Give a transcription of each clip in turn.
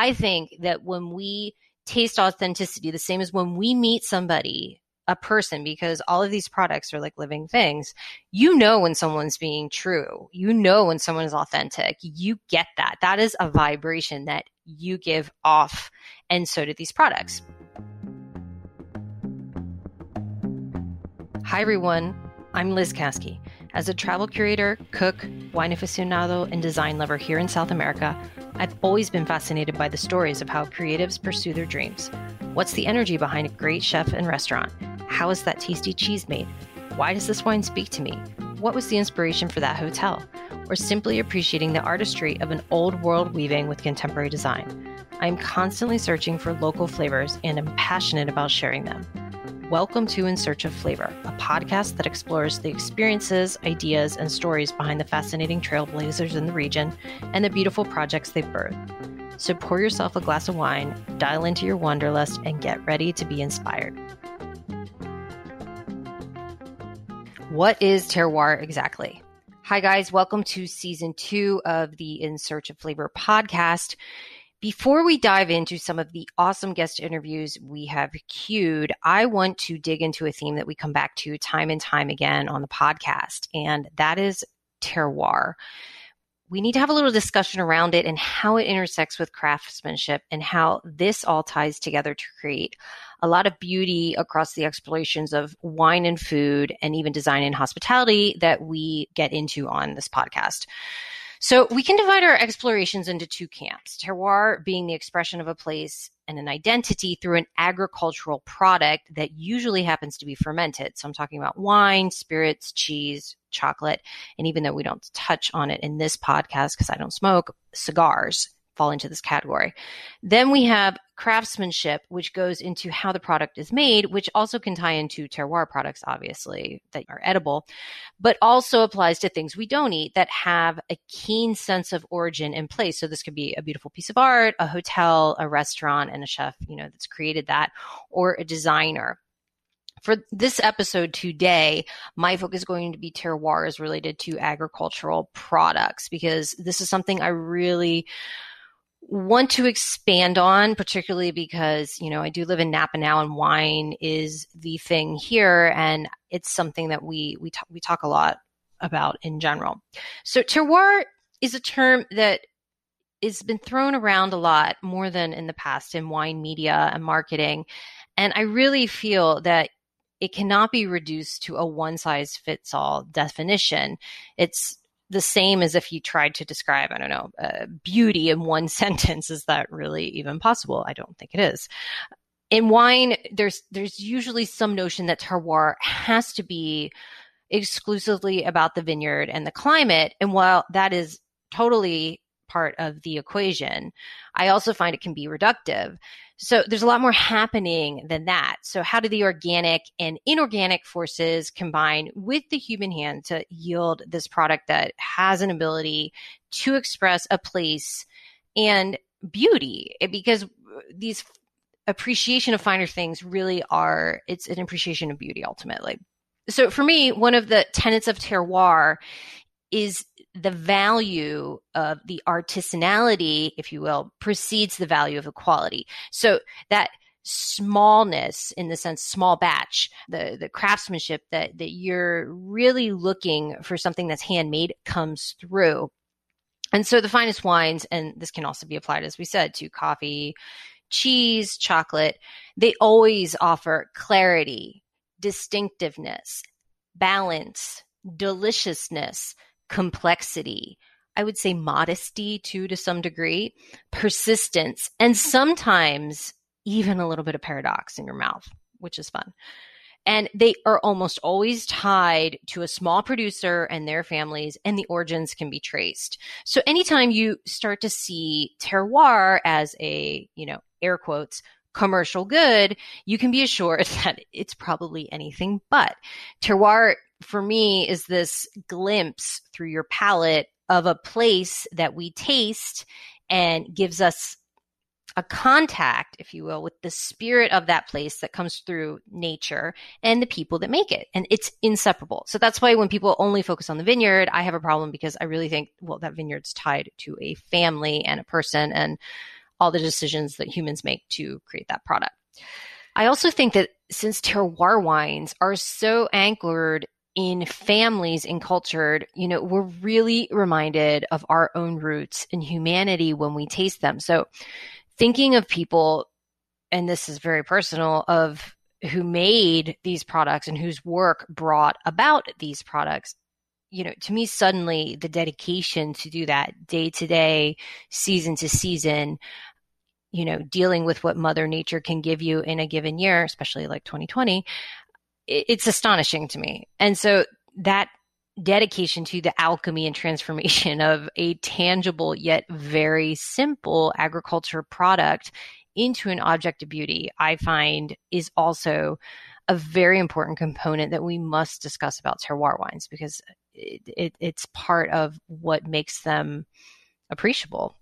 I think that when we taste authenticity, the same as when we meet somebody, a person, because all of these products are like living things, you know when someone's being true. You know when someone is authentic. You get that. That is a vibration that you give off. And so do these products. Hi, everyone. I'm Liz Caskey. As a travel curator, cook, wine aficionado, and design lover here in South America, I've always been fascinated by the stories of how creatives pursue their dreams. What's the energy behind a great chef and restaurant? How is that tasty cheese made? Why does this wine speak to me? What was the inspiration for that hotel? Or simply appreciating the artistry of an old world weaving with contemporary design. I'm constantly searching for local flavors and am passionate about sharing them. Welcome to In Search of Flavor, a podcast that explores the experiences, ideas, and stories behind the fascinating trailblazers in the region and the beautiful projects they've birthed. So pour yourself a glass of wine, dial into your wanderlust, and get ready to be inspired. What is terroir exactly? Hi, guys. Welcome to season two of the In Search of Flavor podcast. Before we dive into some of the awesome guest interviews we have queued, I want to dig into a theme that we come back to time and time again on the podcast, and that is terroir. We need to have a little discussion around it and how it intersects with craftsmanship and how this all ties together to create a lot of beauty across the explorations of wine and food and even design and hospitality that we get into on this podcast. So we can divide our explorations into two camps terroir being the expression of a place and an identity through an agricultural product that usually happens to be fermented. So I'm talking about wine, spirits, cheese, chocolate, and even though we don't touch on it in this podcast because I don't smoke, cigars fall into this category. Then we have craftsmanship, which goes into how the product is made, which also can tie into terroir products, obviously, that are edible, but also applies to things we don't eat that have a keen sense of origin in place. So this could be a beautiful piece of art, a hotel, a restaurant, and a chef, you know, that's created that, or a designer for this episode today, my focus is going to be terroirs related to agricultural products because this is something I really want to expand on, particularly because, you know, I do live in Napa now and wine is the thing here. And it's something that we, we, talk, we talk a lot about in general. So terroir is a term that has been thrown around a lot more than in the past in wine media and marketing. And I really feel that it cannot be reduced to a one size fits all definition. It's the same as if you tried to describe, I don't know, uh, beauty in one sentence. Is that really even possible? I don't think it is. In wine, there's there's usually some notion that terroir has to be exclusively about the vineyard and the climate. And while that is totally part of the equation, I also find it can be reductive. So there's a lot more happening than that. So how do the organic and inorganic forces combine with the human hand to yield this product that has an ability to express a place and beauty? Eh, because uh, these appreciation of finer things really are, it's an appreciation of beauty ultimately. So for me, one of the tenets of terroir is the value of the artisanality, if you will, precedes the value of the quality. So that smallness in the sense small batch the the craftsmanship that that you're really looking for something that's handmade comes through and so the finest wines and this can also be applied as we said to coffee cheese chocolate they always offer clarity distinctiveness balance deliciousness complexity. I would say modesty too, to some degree, persistence, and sometimes even a little bit of paradox in your mouth, which is fun. And they are almost always tied to a small producer and their families, and the origins can be traced. So anytime you start to see terroir as a, you know, air quotes, commercial good, you can be assured that it's probably anything but. Terroir for me is this glimpse through your palate of a place that we taste and gives us a contact, if you will, with the spirit of that place that comes through nature and the people that make it. And it's inseparable. So that's why when people only focus on the vineyard, I have a problem because I really think, well, that vineyard's tied to a family and a person. And all the decisions that humans make to create that product. I also think that since terroir wines are so anchored in families and cultured, you know, we're really reminded of our own roots and humanity when we taste them. So thinking of people, and this is very personal, of who made these products and whose work brought about these products you know, to me, suddenly the dedication to do that day to day, season to season, you know, dealing with what Mother Nature can give you in a given year, especially like 2020, it's astonishing to me. And so that dedication to the alchemy and transformation of a tangible yet very simple agriculture product into an object of beauty, I find is also a very important component that we must discuss about terroir wines because it, it, it's part of what makes them appreciable.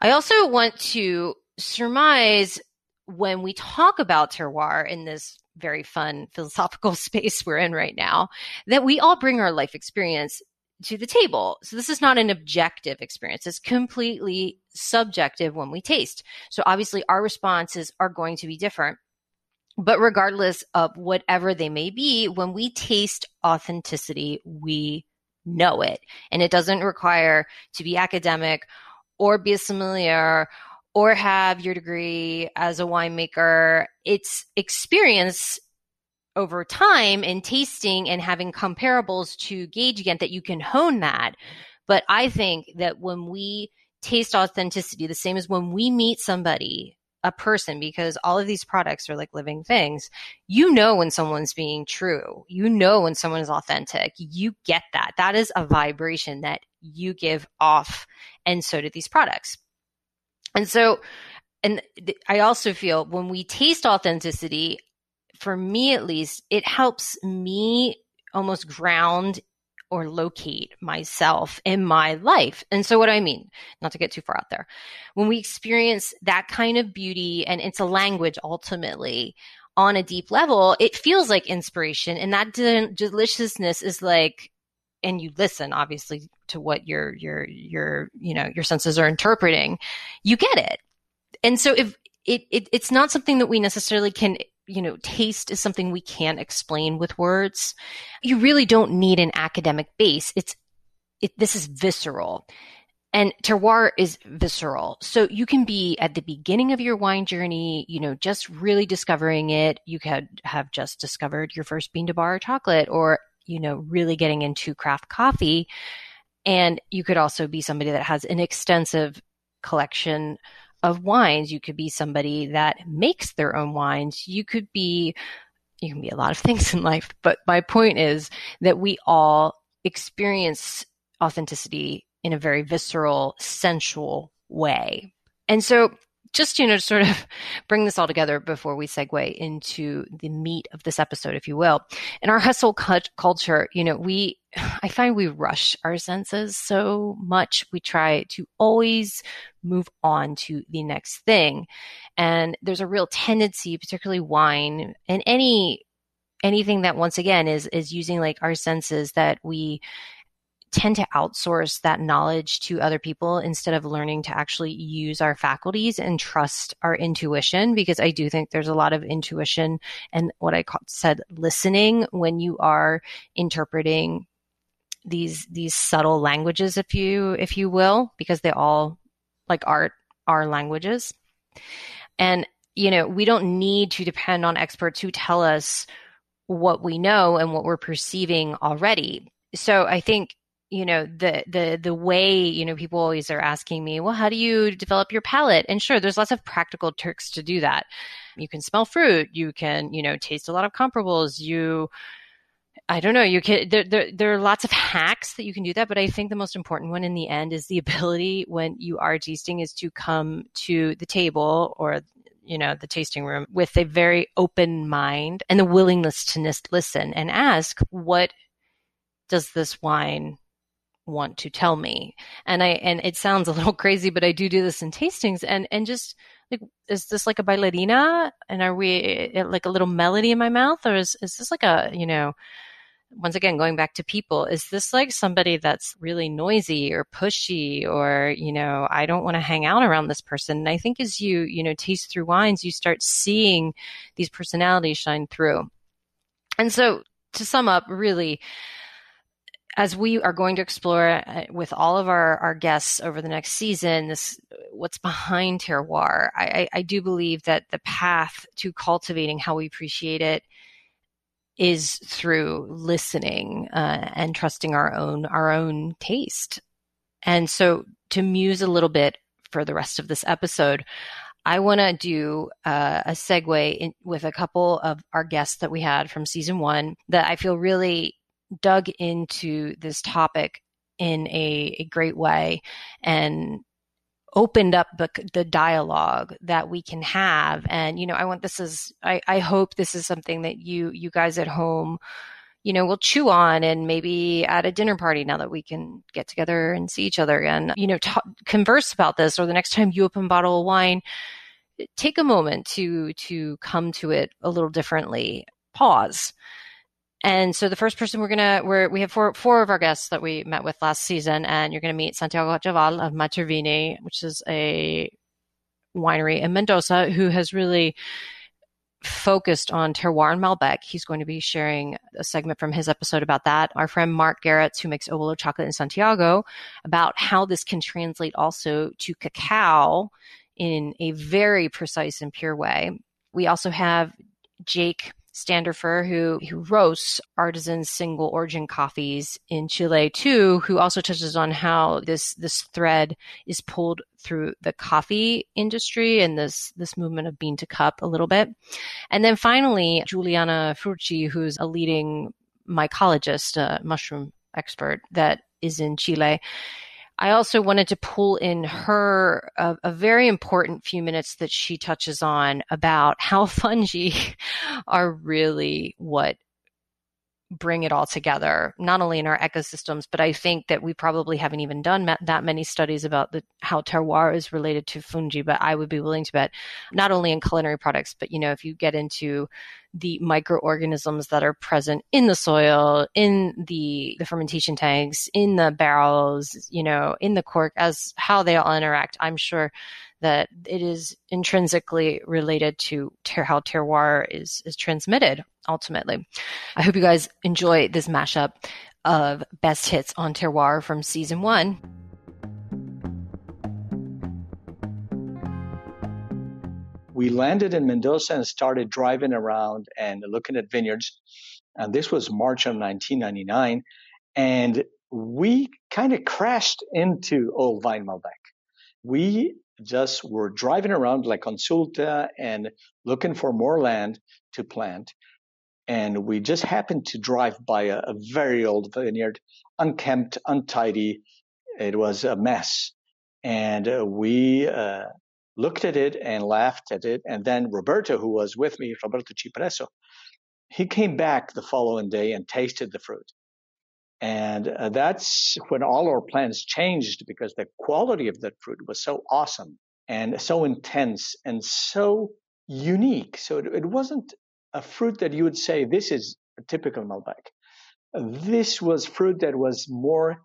I also want to surmise when we talk about terroir in this very fun philosophical space we're in right now, that we all bring our life experience to the table. So this is not an objective experience. It's completely subjective when we taste. So obviously our responses are going to be different. But regardless of whatever they may be, when we taste authenticity, we know it. And it doesn't require to be academic or be a sommelier or have your degree as a winemaker. It's experience over time and tasting and having comparables to gauge again that you can hone that. But I think that when we taste authenticity, the same as when we meet somebody a person because all of these products are like living things. You know when someone's being true. You know when someone is authentic. You get that. That is a vibration that you give off. And so do these products. And so, and I also feel when we taste authenticity, for me at least, it helps me almost ground or locate myself in my life. And so, what do I mean, not to get too far out there, when we experience that kind of beauty and it's a language ultimately on a deep level, it feels like inspiration. And that de- deliciousness is like, and you listen obviously to what your your your you know your senses are interpreting you get it and so if it, it it's not something that we necessarily can you know, taste is something we can't explain with words. You really don't need an academic base. It's, it, this is visceral. And terroir is visceral. So you can be at the beginning of your wine journey, you know, just really discovering it. You could have just discovered your first bean to bar chocolate or, you know, really getting into craft coffee. And you could also be somebody that has an extensive collection of wines. You could be somebody that makes their own wines. You could be, you can be a lot of things in life. But my point is that we all experience authenticity in a very visceral, sensual way. And so just, you know, to sort of bring this all together before we segue into the meat of this episode, if you will. In our hustle culture, you know, we, I find we rush our senses so much. We try to always move on to the next thing. And there's a real tendency, particularly wine and any, anything that once again is, is using like our senses that we, tend to outsource that knowledge to other people instead of learning to actually use our faculties and trust our intuition because I do think there's a lot of intuition and what I said listening when you are interpreting these these subtle languages if you if you will because they all like art are languages. And you know we don't need to depend on experts who tell us what we know and what we're perceiving already. So i think you know the the the way you know people always are asking me well how do you develop your palate and sure there's lots of practical tricks to do that you can smell fruit you can you know taste a lot of comparables you I don't know. You can there, there there are lots of hacks that you can do that, but I think the most important one in the end is the ability when you are tasting is to come to the table or you know the tasting room with a very open mind and the willingness to listen and ask what does this wine want to tell me. And I and it sounds a little crazy, but I do do this in tastings and and just like is this like a bailarina? And are we like a little melody in my mouth? Or is is this like a, you know, once again going back to people is this like somebody that's really noisy or pushy or you know i don't want to hang out around this person? And i think as you you know taste through wines you start seeing these personalities shine through. And so to sum up really as we are going to explore uh, with all of our, our guests over the next season, this what's behind terroir, I, I, do believe that the path to cultivating how we appreciate it is through listening uh, and trusting our own our own taste. And so, to muse a little bit for the rest of this episode, I want to do uh, a segue in, with a couple of our guests that we had from season one that I feel really dug into this topic in a, a great way and opened up the, the dialogue that we can have. And you know i want this is I, I hope this is something that you you guys at home you know will chew on and maybe at a dinner party now that we can get together and see each other again. You know talk, converse about this or the next time you open a bottle of wine take a moment to to come to it a little differently. Pause and so the first person we're gonna we're, we have four four of our guests that we met with last season, and you're gonna meet Santiago Achával of Matervini, which is a winery in Mendoza, who has really focused on terroir and Malbec. He's going to be sharing a segment from his episode about that. Our friend Mark Garrett, who makes Obolo chocolate in Santiago, about how this can translate also to cacao in a very precise and pure way. We also have Jake Standerfer, who, who roasts artisan single origin coffees in Chile too, who also touches on how this this thread is pulled through the coffee industry and this this movement of bean to cup a little bit. And then finally, Juliana Furci, who's a leading mycologist, a mushroom expert that is in Chile. I also wanted to pull in her a, a, very important few minutes that she touches on about how fungi are really what bring it all together, not only in our ecosystems, but I think that we probably haven't even done ma- that many studies about the, how terroir is related to fungi. But I would be willing to bet, not only in culinary products, but you know, if you get into the microorganisms that are present in the soil, in the the fermentation tanks, in the barrels, you know, in the cork, as how they all interact, I'm sure that it is intrinsically related to ter- how terroir is is transmitted ultimately. I hope you guys enjoy this mashup of best hits on terroir from season one. We landed in Mendoza and started driving around and looking at vineyards. And this was March of 1999. And we kind of crashed into Old Vine Malbec. We just were driving around like Consulta and looking for more land to plant. And we just happened to drive by a, a very old vineyard, unkempt, untidy. It was a mess. And uh, we uh, looked at it and laughed at it. And then Roberto, who was with me, Roberto Cipresso, he came back the following day and tasted the fruit. And uh, that's when all our plans changed because the quality of that fruit was so awesome and so intense and so unique. So it, it wasn't a fruit that you would say, this is a typical Malbec. This was fruit that was more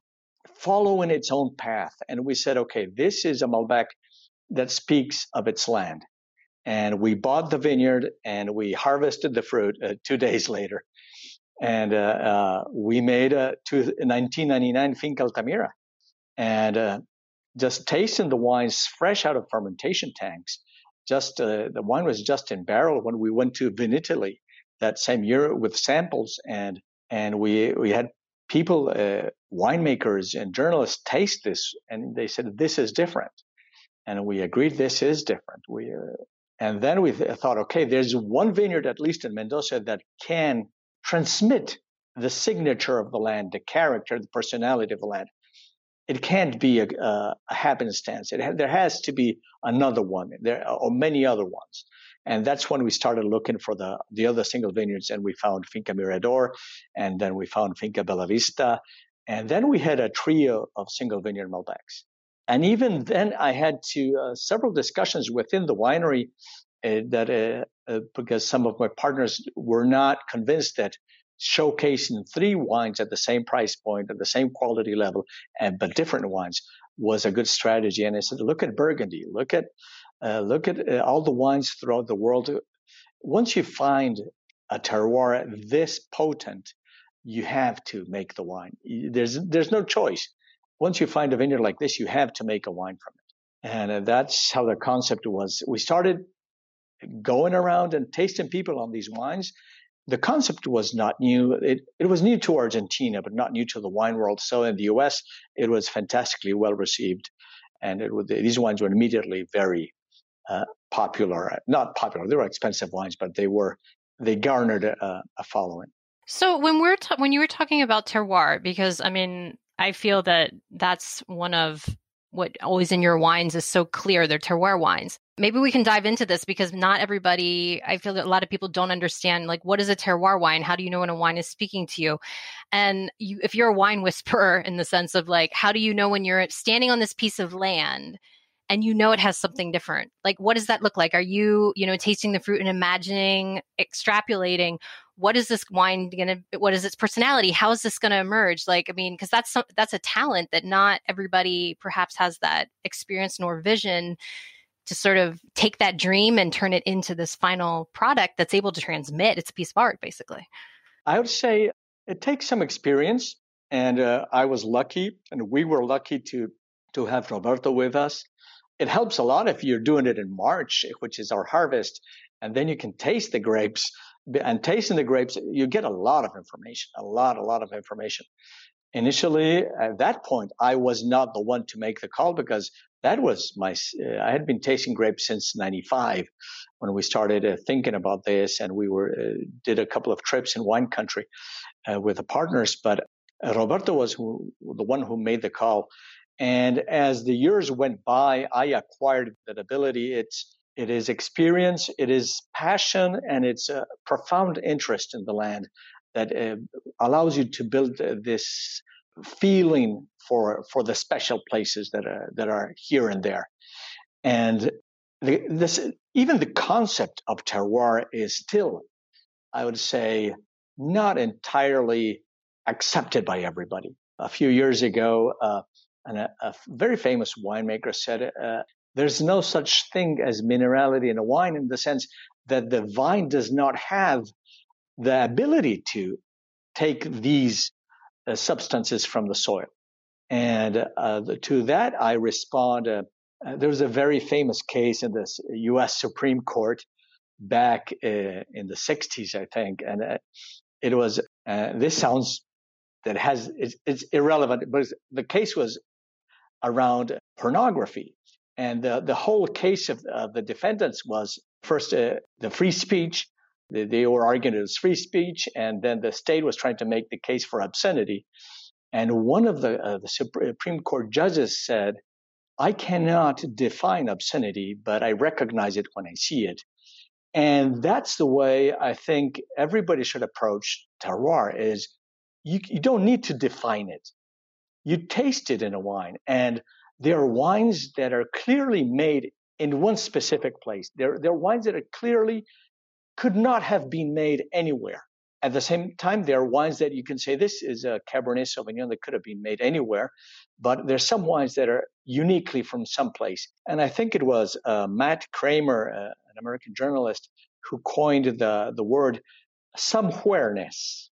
following its own path. And we said, okay, this is a Malbec that speaks of its land. And we bought the vineyard and we harvested the fruit uh, two days later and uh, uh, we made a 1999 Finca Altamira, and uh, just tasting the wines fresh out of fermentation tanks. Just uh, the wine was just in barrel when we went to Vinitaly that same year with samples, and and we we had people, uh, winemakers and journalists taste this, and they said this is different, and we agreed this is different. We uh, and then we th- thought, okay, there's one vineyard at least in Mendoza that can transmit the signature of the land, the character, the personality of the land. It can't be a, a, happenstance. It ha- there has to be another one, there or many other ones, and that's when we started looking for the the other single vineyards, and we found Finca Mirador, and then we found Finca Bella Vista, and then we had a trio of single vineyard Malbecs. And even then, I had to uh, several discussions within the winery uh, that uh, because some of my partners were not convinced that showcasing three wines at the same price point, at the same quality level, and but different wines was a good strategy. And I said, look at Burgundy, look at uh, look at uh, all the wines throughout the world. Once you find a terroir this potent, you have to make the wine. There's there's no choice. Once you find a vineyard like this, you have to make a wine from it. And uh, that's how the concept was. We started going around and tasting people on these wines. The concept was not new. It, it was new to Argentina, but not new to the wine world. So in the US, it was fantastically well received. And it, these wines were immediately very uh, popular. Not popular, they were expensive wines, but they were they garnered a, a following. So when we're ta- when you were talking about terroir, because I mean, I feel that that's one of what always in your wines is so clear. They're terroir wines. Maybe we can dive into this because not everybody, I feel that a lot of people don't understand, like, what is a terroir wine? How do you know when a wine is speaking to you? And you, if you're a wine whisperer in the sense of like, how do you know when you're standing on this piece of land and you know it has something different? Like, what does that look like? Are you, you know, tasting the fruit and imagining, extrapolating? what is this wine to what is its personality how is this to emerge like i mean because that's some, that's a talent that not everybody perhaps has that experience nor vision to sort of take that dream and turn it into this final product that's able to transmit it's a piece of art basically i would say it takes some experience and uh, i was lucky and we were lucky to to have roberto with us it helps a lot if you're doing it in march which is our harvest and then you can taste the grapes and tasting the grapes, you get a lot of information, a lot, a lot of information. Initially, at that point, I was not the one to make the call because that was my, I had been tasting grapes since 95 when we started uh, thinking about this and we were, uh, did a couple of trips in wine country uh, with the partners. But Roberto was who, the one who made the call. And as the years went by, I acquired that ability. It's, it is experience, it is passion, and it's a profound interest in the land that uh, allows you to build uh, this feeling for for the special places that are that are here and there. And the, this even the concept of terroir is still, I would say, not entirely accepted by everybody. A few years ago, uh, a, a, very famous winemaker said, uh, there's no such thing as minerality in a wine in the sense that the vine does not have the ability to take these substances from the soil. And uh, to that, I respond. Uh, uh, there was a very famous case in the U.S. Supreme Court back uh, in the 60s, I think, and uh, it was. this sounds that has it's, it's irrelevant, but the case was around pornography and the, the whole case of uh, the defendants was first uh, the free speech. They, they, were arguing it was free speech, and then the state was trying to make the case for obscenity. And one of the, uh, the Supreme Court judges said, I cannot define obscenity, but I recognize it when I see it. And that's the way I think everybody should approach terroir is you, you don't need to define it. You taste it in a wine. And there are wines that are clearly made in one specific place. There, there are wines that are clearly could not have been made anywhere. At the same time, there are wines that you can say this is a Cabernet Sauvignon that could have been made anywhere, but there's some wines that are uniquely from some place. And I think it was uh, Matt Kramer, uh, an American journalist, who coined the, the word somewhereness.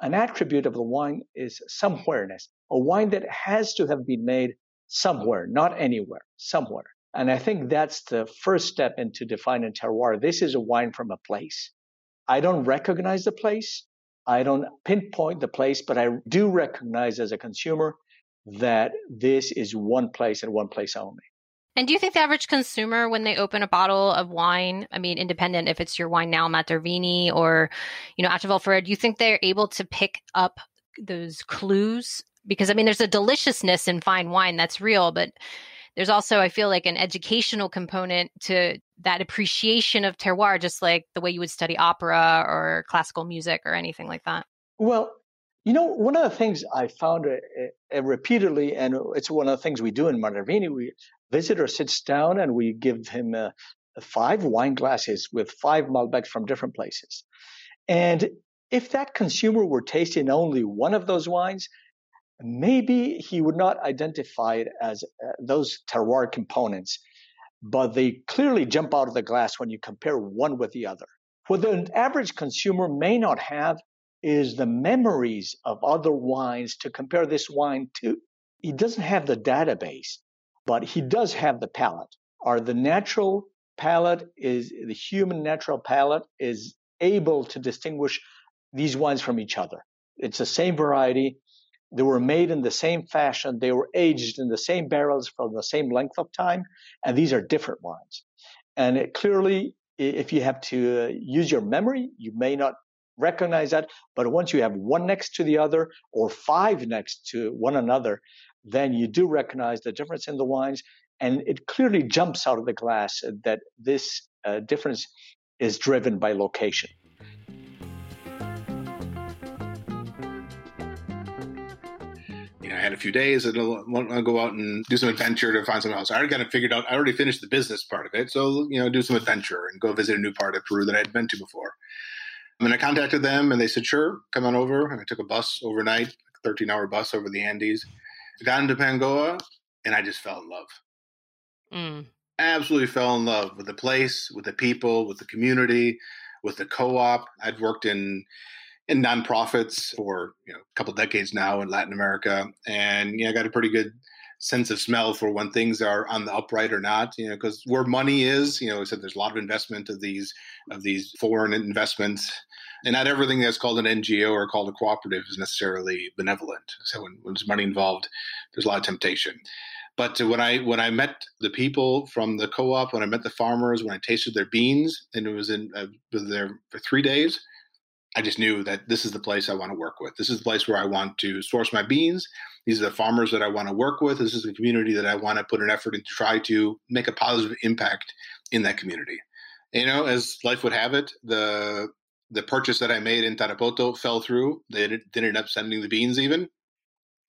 An attribute of the wine is somewhereness, a wine that has to have been made somewhere, not anywhere, somewhere. And I think that's the first step into defining terroir. This is a wine from a place. I don't recognize the place. I don't pinpoint the place, but I do recognize as a consumer that this is one place and one place only. And do you think the average consumer, when they open a bottle of wine, I mean, independent if it's your wine now, Matervini or, you know, Achával-Ferrer do you think they're able to pick up those clues because I mean, there's a deliciousness in fine wine that's real, but there's also, I feel like, an educational component to that appreciation of terroir, just like the way you would study opera or classical music or anything like that. Well, you know, one of the things I found uh, uh, repeatedly, and it's one of the things we do in Matervini, we visitor sits down and we give him uh, five wine glasses with five Malbecs from different places. And if that consumer were tasting only one of those wines, maybe he would not identify it as uh, those terroir components, but they clearly jump out of the glass when you compare one with the other. What the average consumer may not have is the memories of other wines to compare this wine to. He doesn't have the database, but he does have the palate. Or the natural palate is the human natural palate is able to distinguish these wines from each other. It's the same variety. They were made in the same fashion. They were aged in the same barrels for the same length of time. And these are different wines. And it clearly, if you have to uh, use your memory, you may not recognize that. But once you have one next to the other or five next to one another, then you do recognize the difference in the wines. And it clearly jumps out of the glass that this uh, difference is driven by location. A few days and I'll go out and do some adventure to find something else. I already got it figured out. I already finished the business part of it. So, you know, do some adventure and go visit a new part of Peru that I had been to before. And I contacted them and they said, sure, come on over. And I took a bus overnight, 13 hour bus over the Andes. I got into Pangoa and I just fell in love. Mm. Absolutely fell in love with the place, with the people, with the community, with the co op. I'd worked in in nonprofits for you know a couple of decades now in Latin America, and you know, got a pretty good sense of smell for when things are on the upright or not. You know, because where money is, you know, I said there's a lot of investment of these of these foreign investments, and not everything that's called an NGO or called a cooperative is necessarily benevolent. So when, when there's money involved, there's a lot of temptation. But when I when I met the people from the co-op, when I met the farmers, when I tasted their beans, and it was in uh, there for three days, I just knew that this is the place I want to work with. This is the place where I want to source my beans. These are the farmers that I want to work with. This is the community that I want to put an effort into try to make a positive impact in that community. You know, as life would have it, the the purchase that I made in Tarapoto fell through. They didn't end up sending the beans even.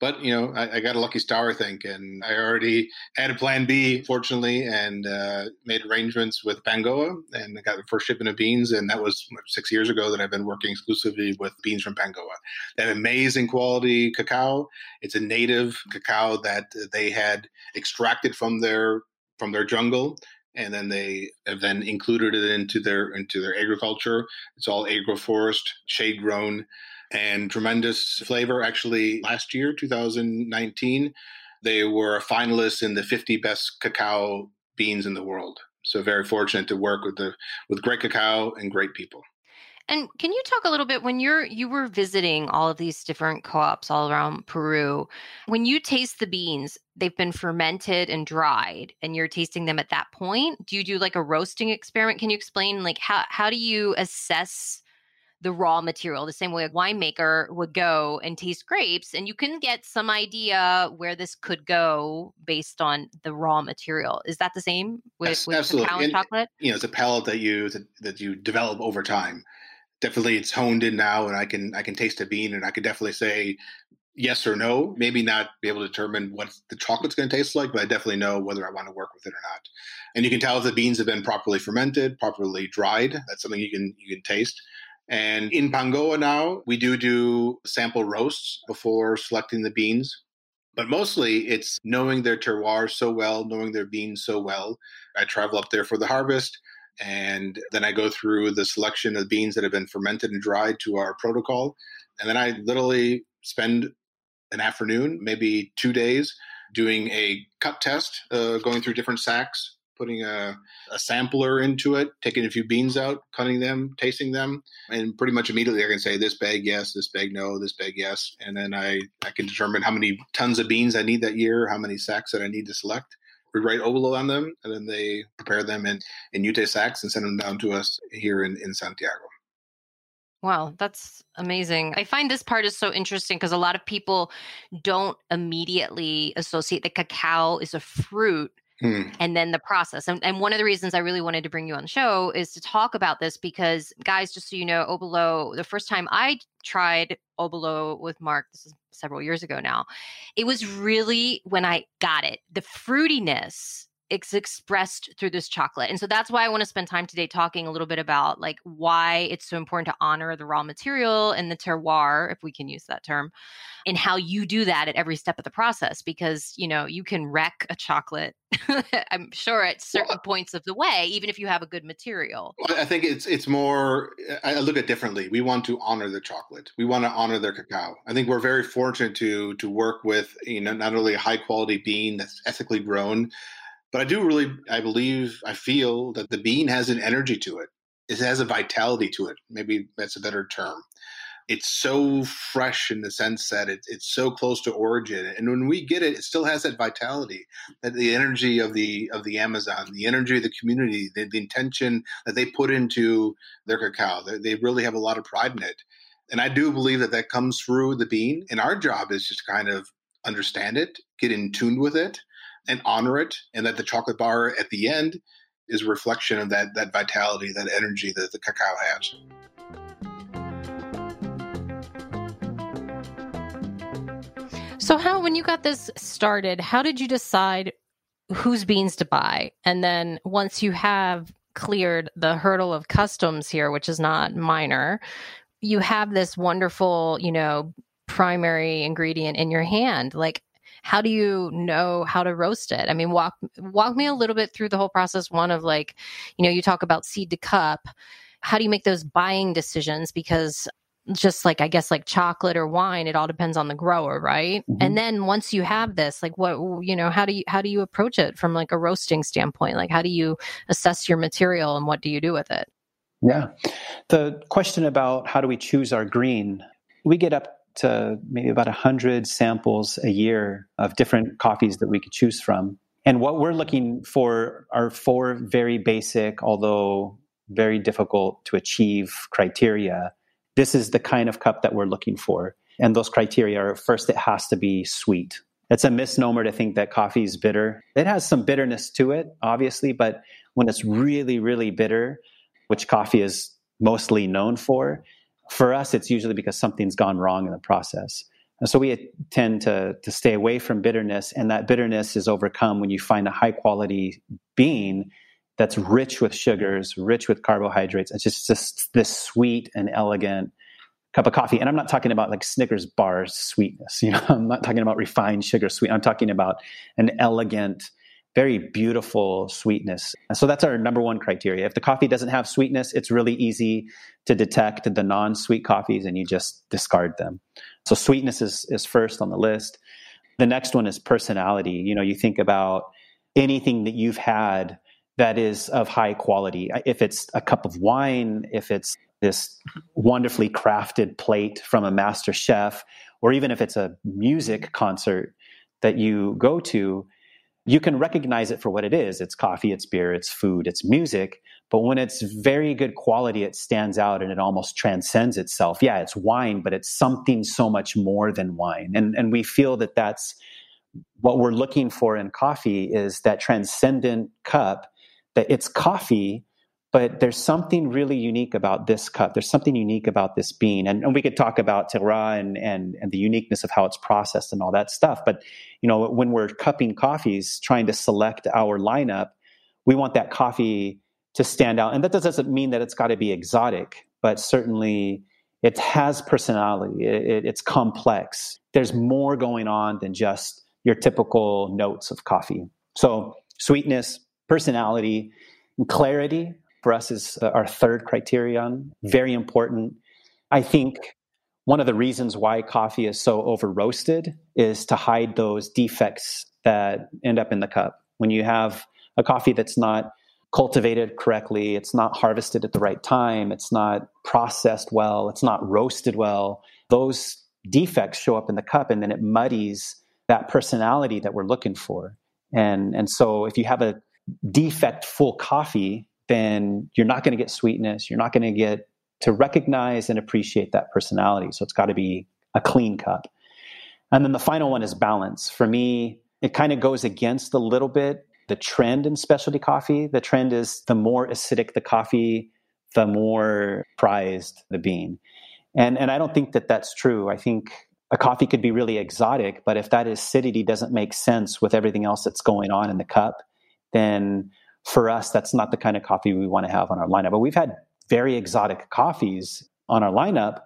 But you know, I, I, got a lucky star, I think, and I already had a plan B, fortunately, and uh, made arrangements with Pangoa, and I got the first shipment of beans, and that was six years ago that I've been working exclusively with beans from Pangoa. They have amazing quality cacao. It's a native cacao that they had extracted from their from their jungle and then they have then included it into their into their agriculture. It's all agroforest, shade grown, and tremendous flavor. Actually, last year, 2019, they were finalists in the 50 best cacao beans in the world. So very fortunate to work with the with great cacao and great people. And can you talk a little bit when you're you were visiting all of these different co-ops all around Peru, when you taste the beans, they've been fermented and dried and you're tasting them at that point, do you do like a roasting experiment? Can you explain like how how do you assess the raw material, the same way a winemaker would go and taste grapes, and you can get some idea where this could go based on the raw material. Is that the same with, yes, with cacao and, and chocolate? You know, it's a palate that you that you develop over time. Definitely, it's honed in now, and I can I can taste a bean, and I can definitely say yes or no. Maybe not be able to determine what the chocolate's going to taste like, but I definitely know whether I want to work with it or not. And you can tell if the beans have been properly fermented, properly dried. That's something you can you can taste. And in Pangoa now, we do do sample roasts before selecting the beans. But mostly it's knowing their terroir so well, knowing their beans so well. I travel up there for the harvest and then I go through the selection of beans that have been fermented and dried to our protocol. And then I literally spend an afternoon, maybe two days, doing a cut test, uh, going through different sacks, putting a, a, sampler into it, taking a few beans out, cutting them, tasting them, and pretty much immediately I can say this bag yes, this bag no, this bag yes, and then I I can determine how many tons of beans I need that year, how many sacks that I need to select. We write Obolo on them, and then they prepare them in in jute sacks and send them down to us here in in Santiago. Wow, that's amazing. I find this part is so interesting because a lot of people don't immediately associate that cacao is a fruit Hmm. and then the process. And, and, one of the reasons I really wanted to bring you on the show is to talk about this because, guys, just so you know, Obolo, the first time I tried Obolo with Mark, this is several years ago now, it was really when I got it, the fruitiness it's expressed through this chocolate. And so that's why I want to spend time today talking a little bit about like why it's so important to honor the raw material and the terroir, if we can use that term, and how you do that at every step of the process because, you know, you can wreck a chocolate I'm sure at certain well, points of the way even if you have a good material. I think it's it's more I look at differently. We want to honor the chocolate. We want to honor their cacao. I think we're very fortunate to to work with, you know, not only a high quality bean that's ethically grown but I do really, I believe, I feel that the bean has an energy to it. It has a vitality to it. Maybe that's a better term. It's so fresh in the sense that it, it's so close to origin, and when we get it, it still has that vitality, that the energy of the of the Amazon, the energy of the community, the, the intention that they put into their cacao. They, they really have a lot of pride in it, and I do believe that that comes through the bean. And our job is just to kind of understand it, get in tune with it, and honor it, and that the chocolate bar at the end is a reflection of that that vitality, that energy that the cacao has. So, how when you got this started, how did you decide whose beans to buy? And then once you have cleared the hurdle of customs here, which is not minor, you have this wonderful, you know, primary ingredient in your hand. Like, how do you know how to roast it? I mean, walk walk me a little bit through the whole process. One of like, you know, you talk about seed to cup. How do you make those buying decisions? Because just like I guess like chocolate or wine, it all depends on the grower, right? Mm-hmm. And then once you have this, like what you know, how do you how do you approach it from like a roasting standpoint? Like how do you assess your material and what do you do with it? Yeah. The question about how do we choose our green, we get up to maybe about 100 samples a year of different coffees that we could choose from. And what we're looking for are four very basic, although very difficult to achieve criteria. This is the kind of cup that we're looking for. And those criteria are first, it has to be sweet. It's a misnomer to think that coffee is bitter. It has some bitterness to it, obviously, but when it's really, really bitter, which coffee is mostly known for, for us, it's usually because something's gone wrong in the process. And so we tend to, to stay away from bitterness, and that bitterness is overcome when you find a high quality bean that's rich with sugars, rich with carbohydrates. It's just, just this sweet and elegant cup of coffee. And I'm not talking about like Snickers bars sweetness. You know, I'm not talking about refined sugar sweet. I'm talking about an elegant, very beautiful sweetness. So that's our number one criteria. If the coffee doesn't have sweetness, it's really easy to detect the non sweet coffees and you just discard them. So sweetness is, is first on the list. The next one is personality. You know, you think about anything that you've had that is of high quality. If it's a cup of wine, if it's this wonderfully crafted plate from a master chef, or even if it's a music concert that you go to, you can recognize it for what it is. It's coffee it's beer it's food it's music. But when it's very good quality it stands out and it almost transcends itself. Yeah it's wine but it's something so much more than wine. And and we feel that that's what we're looking for in coffee is that transcendent cup that it's coffee but there's something really unique about this cup. There's something unique about this bean. And, and we could talk about terroir and, and, and the uniqueness of how it's processed and all that stuff. But, you know, when we're cupping coffees, trying to select our lineup, we want that coffee to stand out. And that doesn't mean that it's got to be exotic, but certainly it has personality. It, it, it's complex. There's more going on than just your typical notes of coffee. So sweetness, personality, clarity for us is uh, our third criterion, very important. I think one of the reasons why coffee is so over roasted is to hide those defects that end up in the cup. When you have a coffee that's not cultivated correctly, it's not harvested at the right time, it's not processed well, it's not roasted well, those defects show up in the cup and then it muddies that personality that we're looking for. And and so if you have a defect full coffee, then you're not going to get sweetness. You're not going to get to recognize and appreciate that personality. So it's got to be a clean cup. And then the final one is balance. For me, it kind of goes against a little bit the trend in specialty coffee. The trend is the more acidic the coffee, the more prized the bean. And, and I don't think that that's true. I think a coffee could be really exotic, but if that acidity doesn't make sense with everything else that's going on in the cup, then for us, that's not the kind of coffee we want to have on our lineup. But we've had very exotic coffees on our lineup,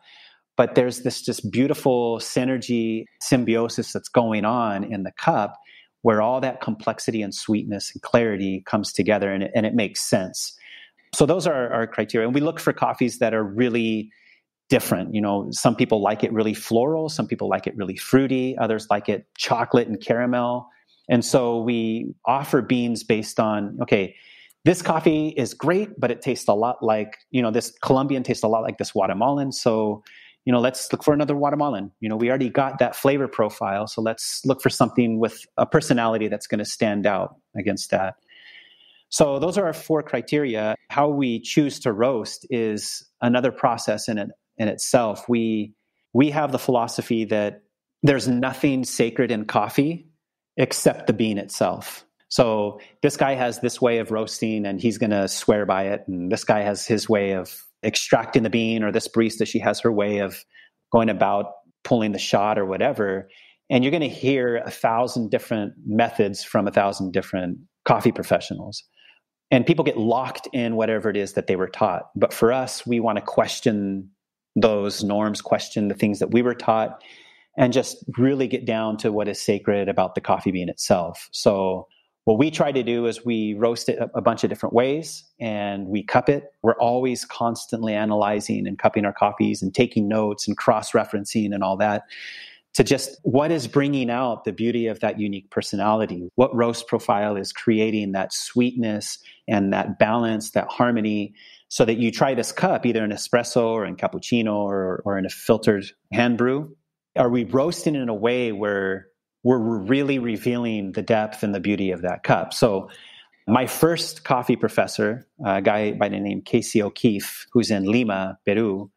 but there's this just beautiful synergy, symbiosis that's going on in the cup where all that complexity and sweetness and clarity comes together and it, and it makes sense. So those are our criteria. And we look for coffees that are really different. You know, some people like it really floral, some people like it really fruity, others like it chocolate and caramel. And so we offer beans based on, okay, this coffee is great, but it tastes a lot like, you know, this Colombian tastes a lot like this Guatemalan. So, you know, let's look for another Guatemalan. You know, we already got that flavor profile. So let's look for something with a personality that's going to stand out against that. So those are our four criteria. How we choose to roast is another process in it in itself. We we have the philosophy that there's nothing sacred in coffee except the bean itself. So this guy has this way of roasting and he's going to swear by it and this guy has his way of extracting the bean or this barista she has her way of going about pulling the shot or whatever and you're going to hear a thousand different methods from a thousand different coffee professionals and people get locked in whatever it is that they were taught. But for us, we want to question those norms, question the things that we were taught, and just really get down to what is sacred about the coffee bean itself. So, what we try to do is we roast it a bunch of different ways and we cup it. We're always constantly analyzing and cupping our coffees and taking notes and cross referencing and all that to just what is bringing out the beauty of that unique personality. What roast profile is creating that sweetness and that balance, that harmony, so that you try this cup either in espresso or in cappuccino or, or in a filtered hand brew. Are we roasting in a way where we're really revealing the depth and the beauty of that cup? So, my first coffee professor, a guy by the name Casey O'Keefe, who's in Lima, Peru,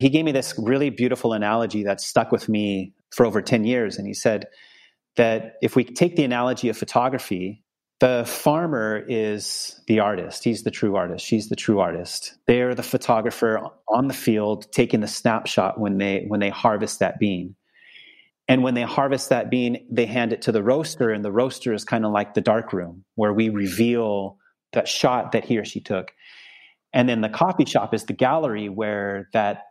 he gave me this really beautiful analogy that stuck with me for over 10 years. And he said that if we take the analogy of photography, the farmer is the artist. He's the true artist. She's the true artist. They're the photographer on the field taking the snapshot when they when they harvest that bean. And when they harvest that bean, they hand it to the roaster, and the roaster is kind of like the dark room where we reveal that shot that he or she took. And then the coffee shop is the gallery where that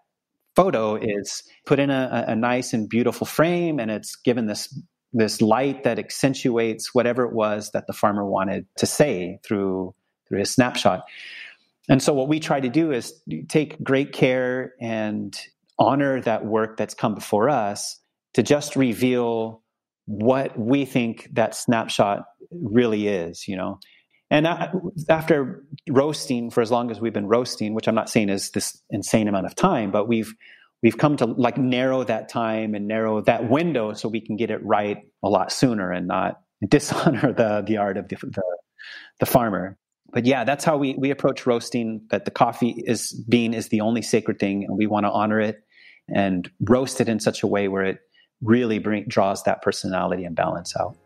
photo is put in a, a nice and beautiful frame and it's given this this light that accentuates whatever it was that the farmer wanted to say through through his snapshot. And so what we try to do is take great care and honor that work that's come before us to just reveal what we think that snapshot really is, you know. And after roasting for as long as we've been roasting, which I'm not saying is this insane amount of time, but we've we've come to like narrow that time and narrow that window so we can get it right a lot sooner and not dishonor the the art of the, the, the farmer. But yeah, that's how we we approach roasting. That the coffee is bean is the only sacred thing, and we want to honor it and roast it in such a way where it really bring, draws that personality and balance out.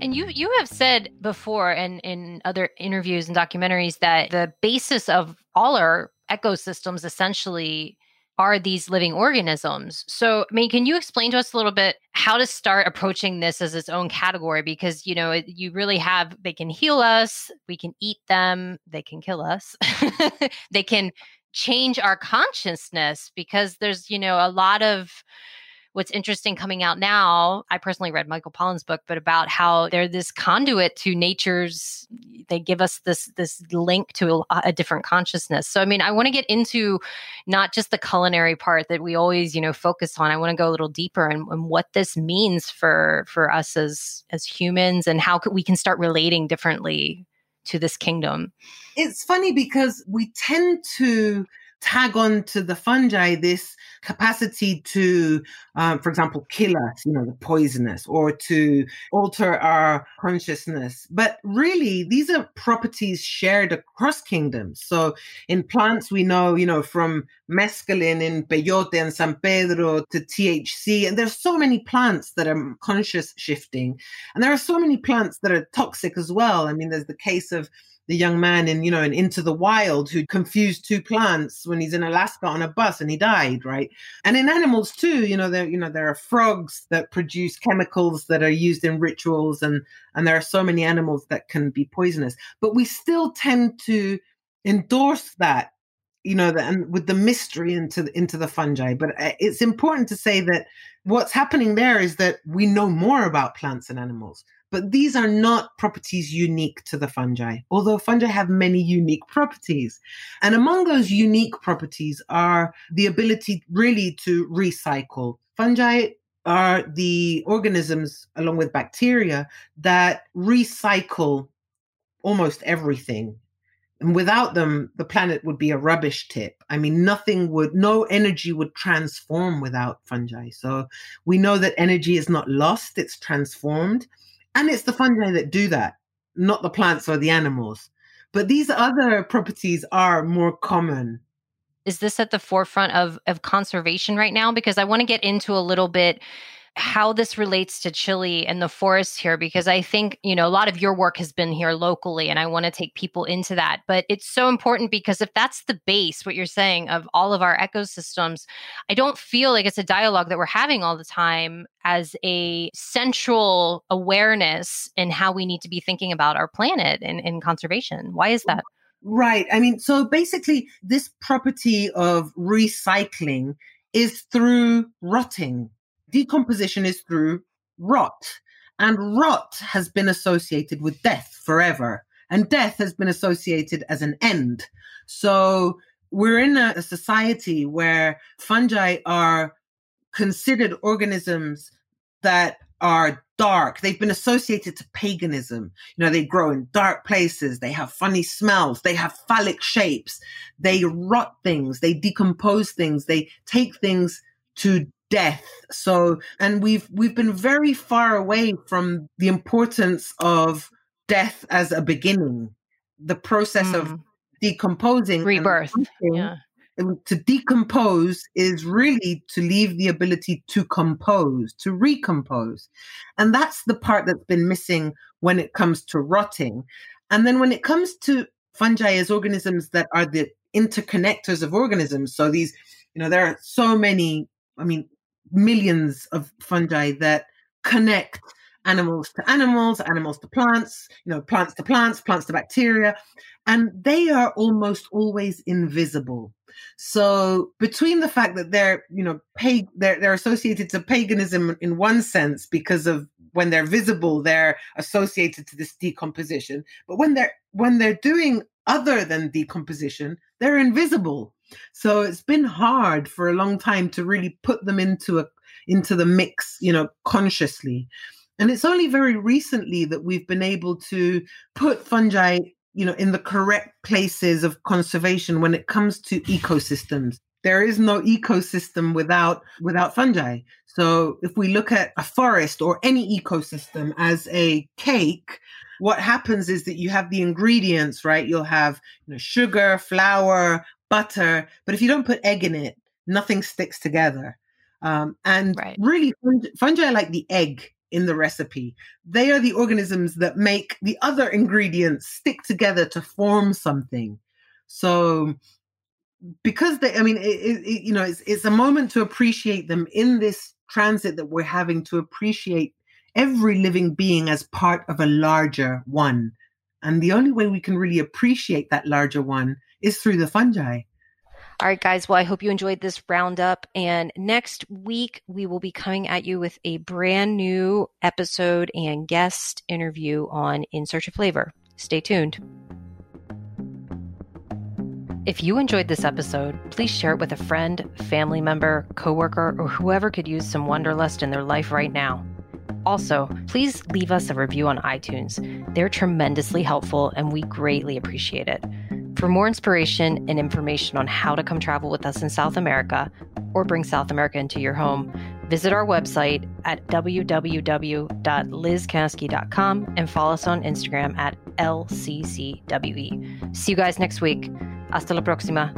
And you you have said before and in other interviews and documentaries that the basis of all our ecosystems essentially are these living organisms. So, I mean, can you explain to us a little bit how to start approaching this as its own category? Because, you know, you really have, they can heal us, we can eat them, they can kill us, they can change our consciousness because there's, you know, a lot of what's interesting coming out now, I personally read Michael Pollan's book, but about how they're this conduit to nature's, they give us this, this link to a, a different consciousness. So, I mean, I want to get into not just the culinary part that we always, you know, focus on. I want to go a little deeper and, and what this means for, for us as, as humans and how we can start relating differently to this kingdom. It's funny because we tend to tag on to the fungi this capacity to, um, for example, kill us, you know, the poisonous, or to alter our consciousness. But really, these are properties shared across kingdoms. So in plants, we know, you know, from mescaline in peyote and San Pedro to THC, and there's so many plants that are conscious shifting, and there are so many plants that are toxic as well. I mean, there's the case of the young man in, you know, in Into the Wild who confused two plants when he's in Alaska on a bus and he died, right? And in animals too, you know, there you know there are frogs that produce chemicals that are used in rituals, and and there are so many animals that can be poisonous. But we still tend to endorse that you know, the, and with the mystery into the, into the fungi. But uh, it's important to say that what's happening there is that we know more about plants and animals. But these are not properties unique to the fungi, although fungi have many unique properties. And among those unique properties are the ability really to recycle. Fungi are the organisms, along with bacteria, that recycle almost everything and without them, the planet would be a rubbish tip. I mean, nothing would, no energy would transform without fungi. So we know that energy is not lost, it's transformed. And it's the fungi that do that, not the plants or the animals. But these other properties are more common. Is this at the forefront of, of conservation right now? Because I want to get into a little bit how this relates to Chile and the forests here, because I think, you know, a lot of your work has been here locally, and I want to take people into that. But it's so important because if that's the base, what you're saying of all of our ecosystems, I don't feel like it's a dialogue that we're having all the time as a central awareness in how we need to be thinking about our planet and in conservation. Why is that? Right. I mean, so basically, this property of recycling is through rotting decomposition is through rot. And rot has been associated with death forever. And death has been associated as an end. So we're in a, a society where fungi are considered organisms that are dark. They've been associated to paganism. You know, they grow in dark places. They have funny smells. They have phallic shapes. They rot things. They decompose things. They take things to death so and we've we've been very far away from the importance of death as a beginning the process mm. of decomposing rebirth yeah to decompose is really to leave the ability to compose, to recompose. And that's the part that's been missing when it comes to rotting. And then when it comes to fungi as organisms that are the interconnectors of organisms, so these, you know, there are so many, I mean, millions of fungi that connect animals to animals, animals to plants, you know, plants to plants, plants to bacteria, and they are almost always invisible. So between the fact that they're, you know, pag- they're they're associated to paganism in one sense because of when they're visible, they're associated to this decomposition, but when they're when they're doing other than decomposition, they're invisible. So it's been hard for a long time to really put them into a into the mix, you know, consciously. And it's only very recently that we've been able to put fungi, you know, in the correct places of conservation when it comes to ecosystems. There is no ecosystem without without fungi. So if we look at a forest or any ecosystem as a cake, what happens is that you have the ingredients, right? You'll have you know, sugar, flour, butter, but if you don't put egg in it, nothing sticks together. Um, and right. really, fungi are like the egg in the recipe. They are the organisms that make the other ingredients stick together to form something. So, because they, I mean, it, it, you know, it's, it's a moment to appreciate them in this transit that we're having to appreciate every living being as part of a larger one. And the only way we can really appreciate that larger one is through the fungi. All right, guys. Well, I hope you enjoyed this roundup. And next week, we will be coming at you with a brand new episode and guest interview on In Search of Flavor. Stay tuned. If you enjoyed this episode, please share it with a friend, family member, coworker, or whoever could use some wanderlust in their life right now. Also, please leave us a review on iTunes. They're tremendously helpful and we greatly appreciate it. For more inspiration and information on how to come travel with us in South America or bring South America into your home, visit our website at www.lizcaskey.com and follow us on Instagram at LCCWE. See you guys next week. Hasta la próxima.